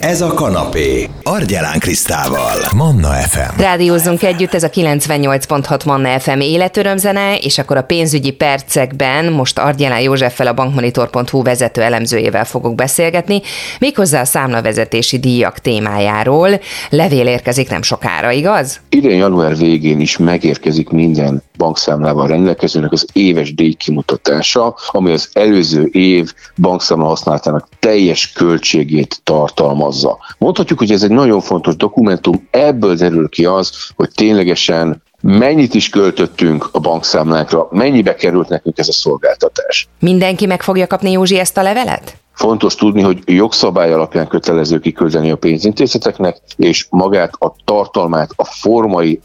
Ez a kanapé. Argyelán Krisztával. Manna FM. Rádiózzunk együtt, ez a 98.6 Manna FM életörömzene, és akkor a pénzügyi percekben most Argyelán Józseffel a bankmonitor.hu vezető elemzőjével fogok beszélgetni, méghozzá a számlavezetési díjak témájáról. Levél érkezik nem sokára, igaz? Idén január végén is megérkezik minden bankszámlával rendelkezőnek az éves díj kimutatása, ami az előző év bankszámla használatának teljes költségét tartalmazza. Mondhatjuk, hogy ez egy nagyon fontos dokumentum, ebből derül ki az, hogy ténylegesen mennyit is költöttünk a bankszámlánkra, mennyibe került nekünk ez a szolgáltatás. Mindenki meg fogja kapni, Józsi, ezt a levelet? Fontos tudni, hogy jogszabály alapján kötelező kiküldeni a pénzintézeteknek, és magát a tartalmát, a formai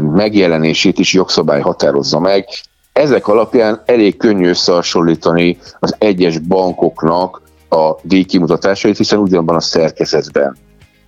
megjelenését is jogszabály határozza meg. Ezek alapján elég könnyű összehasonlítani az egyes bankoknak a díjkimutatásait, hiszen ugyanabban a szerkezetben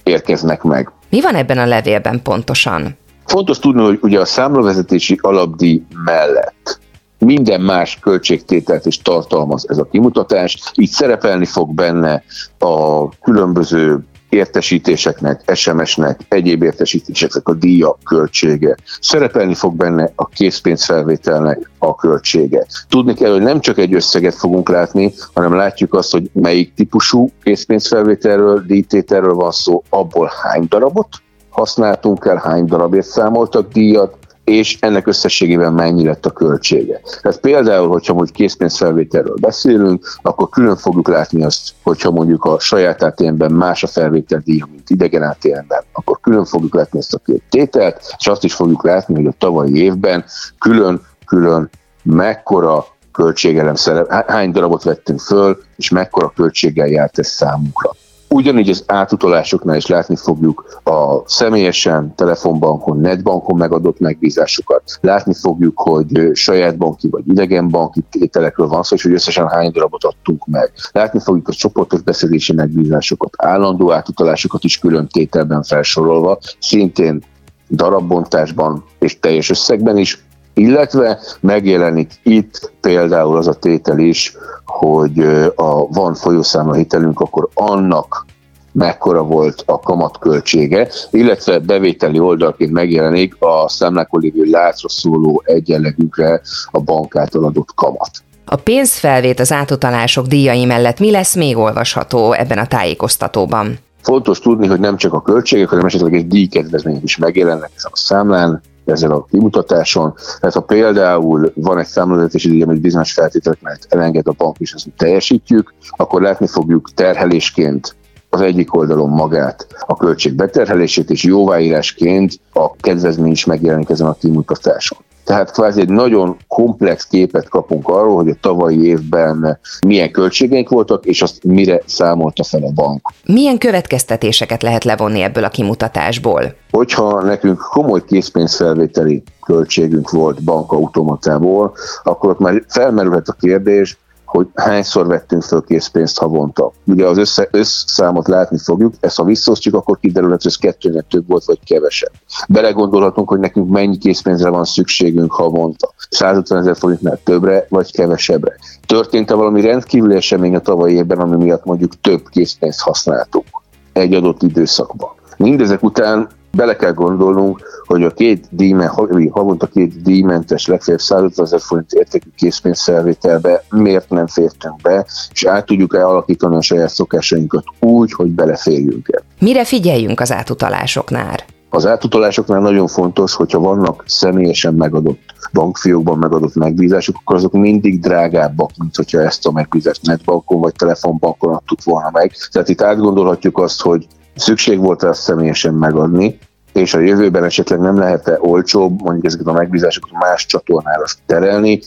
érkeznek meg. Mi van ebben a levélben pontosan? Fontos tudni, hogy ugye a számlavezetési alapdíj mellett minden más költségtételt is tartalmaz ez a kimutatás, így szerepelni fog benne a különböző értesítéseknek, SMS-nek, egyéb értesítéseknek a díja költsége. Szerepelni fog benne a készpénzfelvételnek a költsége. Tudni kell, hogy nem csak egy összeget fogunk látni, hanem látjuk azt, hogy melyik típusú készpénzfelvételről, díjtételről van szó, abból hány darabot használtunk el, hány darabért számoltak díjat, és ennek összességében mennyi lett a költsége. Tehát például, hogyha mondjuk készpénzfelvételről beszélünk, akkor külön fogjuk látni azt, hogyha mondjuk a saját ATM-ben más a felvétel díja, mint idegen ATM-ben, akkor külön fogjuk látni ezt a két tételt, és azt is fogjuk látni, hogy a tavalyi évben külön-külön mekkora költségelem szerep, hány darabot vettünk föl, és mekkora költséggel járt ez számunkra. Ugyanígy az átutalásoknál is látni fogjuk a személyesen, telefonbankon, netbankon megadott megbízásokat. Látni fogjuk, hogy saját banki vagy idegen banki tételekről van szó, és hogy összesen hány darabot adtunk meg. Látni fogjuk a csoportos beszélési megbízásokat, állandó átutalásokat is külön tételben felsorolva, szintén darabbontásban és teljes összegben is, illetve megjelenik itt például az a tétel is, hogy a van folyószámla hitelünk, akkor annak mekkora volt a kamatköltsége, illetve bevételi oldalként megjelenik a számlákon lévő látra szóló egyenlegükre a bank által adott kamat. A pénzfelvét az átutalások díjai mellett mi lesz még olvasható ebben a tájékoztatóban? Fontos tudni, hogy nem csak a költségek, hanem esetleg egy díjkedvezmények is megjelennek ezen a számlán, ezen a kimutatáson. Tehát ha például van egy számlavezetési díj, amit bizonyos feltételek mellett elenged a bank, és ezt teljesítjük, akkor látni fogjuk terhelésként az egyik oldalon magát a költség beterhelését, és jóváírásként a kedvezmény is megjelenik ezen a kimutatáson. Tehát kvázi egy nagyon komplex képet kapunk arról, hogy a tavalyi évben milyen költségeink voltak, és azt mire számolta fel a bank. Milyen következtetéseket lehet levonni ebből a kimutatásból? Hogyha nekünk komoly készpénzfelvételi költségünk volt bankautomatából, akkor ott már felmerülhet a kérdés, hogy hányszor vettünk föl készpénzt havonta. Ugye az össze, összszámot látni fogjuk, ezt ha visszaosztjuk, akkor kiderül, hogy ez kettőnek több volt, vagy kevesebb. Belegondolhatunk, hogy nekünk mennyi készpénzre van szükségünk havonta. 150 ezer forintnál többre, vagy kevesebbre. Történt-e valami rendkívüli esemény a tavalyi évben, ami miatt mondjuk több készpénzt használtunk egy adott időszakban? Mindezek után bele kell gondolnunk, hogy a két díjmen, havonta két díjmentes, legfeljebb 150 ezer forint értékű készpénzfelvételbe miért nem fértünk be, és át tudjuk-e alakítani a saját szokásainkat úgy, hogy beleférjünk el. Mire figyeljünk az átutalásoknál? Az átutalásoknál nagyon fontos, hogyha vannak személyesen megadott bankfiókban megadott megbízások, akkor azok mindig drágábbak, mint hogyha ezt a megbízást netbankon vagy telefonbankon adtuk volna meg. Tehát itt átgondolhatjuk azt, hogy szükség volt ezt személyesen megadni, és a jövőben esetleg nem lehet-e olcsóbb mondjuk ezeket a megbízásokat más csatornára terelni,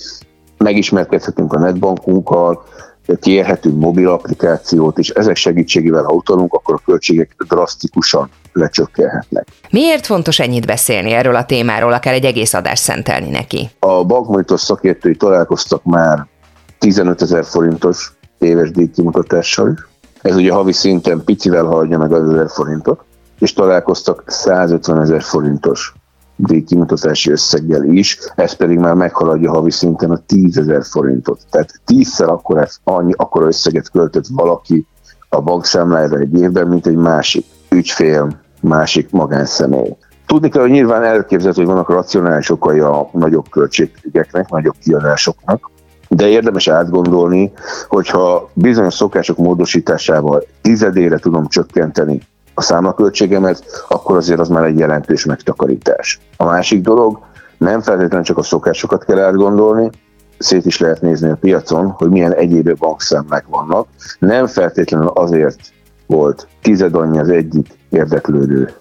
megismerkedhetünk a netbankunkkal, kérhetünk mobil applikációt, és ezek segítségével, ha utalunk, akkor a költségek drasztikusan lecsökkenhetnek. Miért fontos ennyit beszélni erről a témáról, akár egy egész adást szentelni neki? A bankmonitor szakértői találkoztak már 15 ezer forintos éves díjkimutatással. Ez ugye havi szinten picivel haladja meg az 1000 forintot és találkoztak 150 ezer forintos díjkimutatási összeggel is, ez pedig már meghaladja havi szinten a 10 ezer forintot. Tehát tízszer akkor, annyi, akkor összeget költött valaki a bankszámlájára egy évben, mint egy másik ügyfél, másik magánszemély. Tudni kell, hogy nyilván elképzelhető, hogy vannak racionális okai a nagyobb költségeknek, nagyobb kiadásoknak, de érdemes átgondolni, hogyha bizonyos szokások módosításával tizedére tudom csökkenteni a számlaköltségemet, akkor azért az már egy jelentős megtakarítás. A másik dolog, nem feltétlenül csak a szokásokat kell átgondolni, szét is lehet nézni a piacon, hogy milyen egyéb bankszámlák vannak. Nem feltétlenül azért volt tized annyi az egyik érdeklődő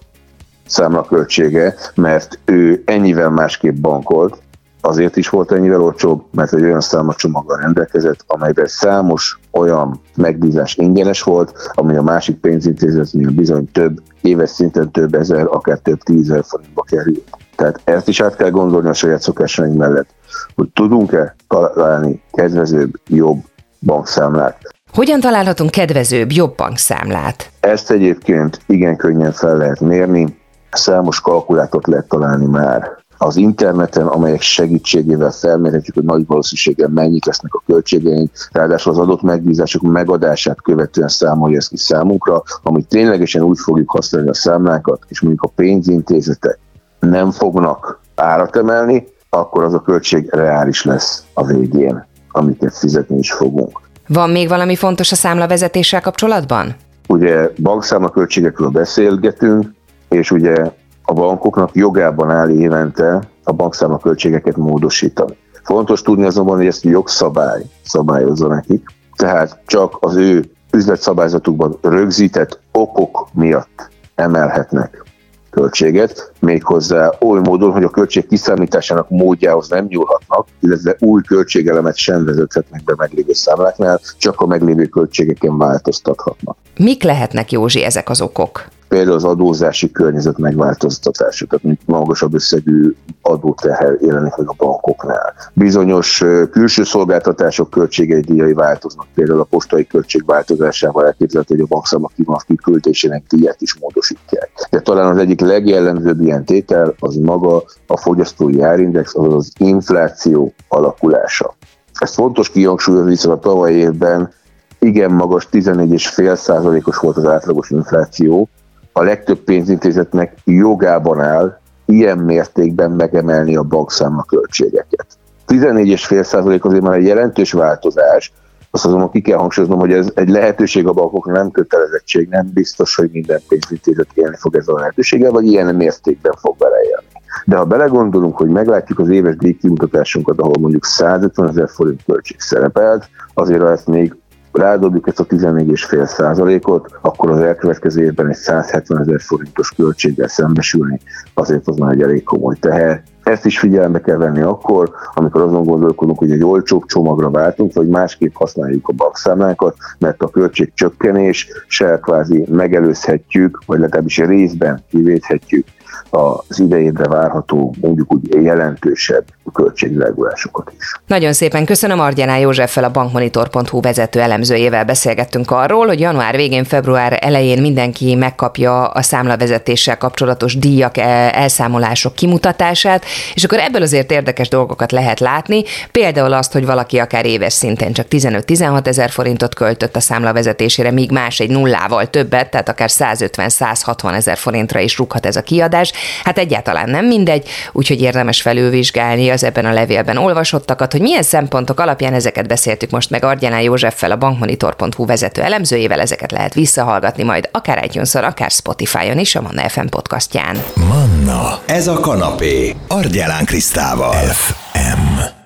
számlaköltsége, mert ő ennyivel másképp bankolt, azért is volt ennyivel olcsóbb, mert egy olyan számlacsomaggal rendelkezett, amelyben számos olyan megbízás ingyenes volt, ami a másik pénzintézetnél bizony több, éves szinten több ezer, akár több tízezer forintba került. Tehát ezt is át kell gondolni a saját szokásaink mellett, hogy tudunk-e találni kedvezőbb, jobb bankszámlát. Hogyan találhatunk kedvezőbb, jobb bankszámlát? Ezt egyébként igen könnyen fel lehet mérni, számos kalkulátort lehet találni már az interneten, amelyek segítségével felmérhetjük, hogy nagy valószínűséggel mennyit lesznek a költségeink, ráadásul az adott megbízások megadását követően számolja ezt ki számunkra, amit ténylegesen úgy fogjuk használni a számlákat, és mondjuk a pénzintézetek nem fognak árat emelni, akkor az a költség reális lesz a végén, amiket fizetni is fogunk. Van még valami fontos a számlavezetéssel kapcsolatban? Ugye bankszámla költségekről beszélgetünk, és ugye a bankoknak jogában áll évente a bankszámla költségeket módosítani. Fontos tudni azonban, hogy ezt jogszabály szabályozza nekik, tehát csak az ő üzletszabályzatukban rögzített okok miatt emelhetnek költséget, méghozzá oly módon, hogy a költség kiszámításának módjához nem nyúlhatnak, illetve új költségelemet sem vezethetnek be meglévő számláknál, csak a meglévő költségeken változtathatnak. Mik lehetnek, Józsi, ezek az okok? Például az adózási környezet megváltoztatása, tehát magasabb összegű adóteher jelenik meg a bankoknál. Bizonyos külső szolgáltatások költségei díjai változnak, például a postai költség változásával elképzelhető, hogy a bankszámok kiküldésének díját is módosítják. De talán az egyik legjellemzőbb ilyen tétel az maga a fogyasztói árindex, azaz az infláció alakulása. Ezt fontos kihangsúlyozni, hiszen a tavaly évben igen magas, 14,5 százalékos volt az átlagos infláció, a legtöbb pénzintézetnek jogában áll ilyen mértékben megemelni a bankszámla költségeket. 14,5% azért már egy jelentős változás, azt azonban ki kell hangsúlyoznom, hogy ez egy lehetőség a bankoknak, nem kötelezettség, nem biztos, hogy minden pénzintézet élni fog ez a lehetőséggel, vagy ilyen mértékben fog beleélni. De ha belegondolunk, hogy meglátjuk az éves díjkimutatásunkat, ahol mondjuk 150 ezer forint költség szerepelt, azért ezt még rádobjuk ezt a 14,5 százalékot, akkor az elkövetkező évben egy 170 ezer forintos költséggel szembesülni, azért az már egy elég komoly teher. Ezt is figyelembe kell venni akkor, amikor azon gondolkodunk, hogy egy olcsóbb csomagra váltunk, vagy másképp használjuk a bankszámlákat, mert a költségcsökkenés se kvázi megelőzhetjük, vagy legalábbis részben kivéthetjük az idejénre várható, mondjuk úgy jelentősebb költségregulásokat is. Nagyon szépen köszönöm Argyaná Józseffel a bankmonitor.hu vezető elemzőjével beszélgettünk arról, hogy január végén, február elején mindenki megkapja a számlavezetéssel kapcsolatos díjak, e, elszámolások kimutatását, és akkor ebből azért érdekes dolgokat lehet látni, például azt, hogy valaki akár éves szinten csak 15-16 ezer forintot költött a számlavezetésére, míg más egy nullával többet, tehát akár 150-160 ezer forintra is rúghat ez a kiadás. Hát egyáltalán nem mindegy, úgyhogy érdemes felülvizsgálni az ebben a levélben olvasottakat, hogy milyen szempontok alapján ezeket beszéltük most meg Ardjanál Józseffel, a bankmonitor.hu vezető elemzőjével, ezeket lehet visszahallgatni majd akár itunes akár Spotify-on is, a Manna FM podcastján. Manna, ez a kanapé, Gyelán Krisztával. FM.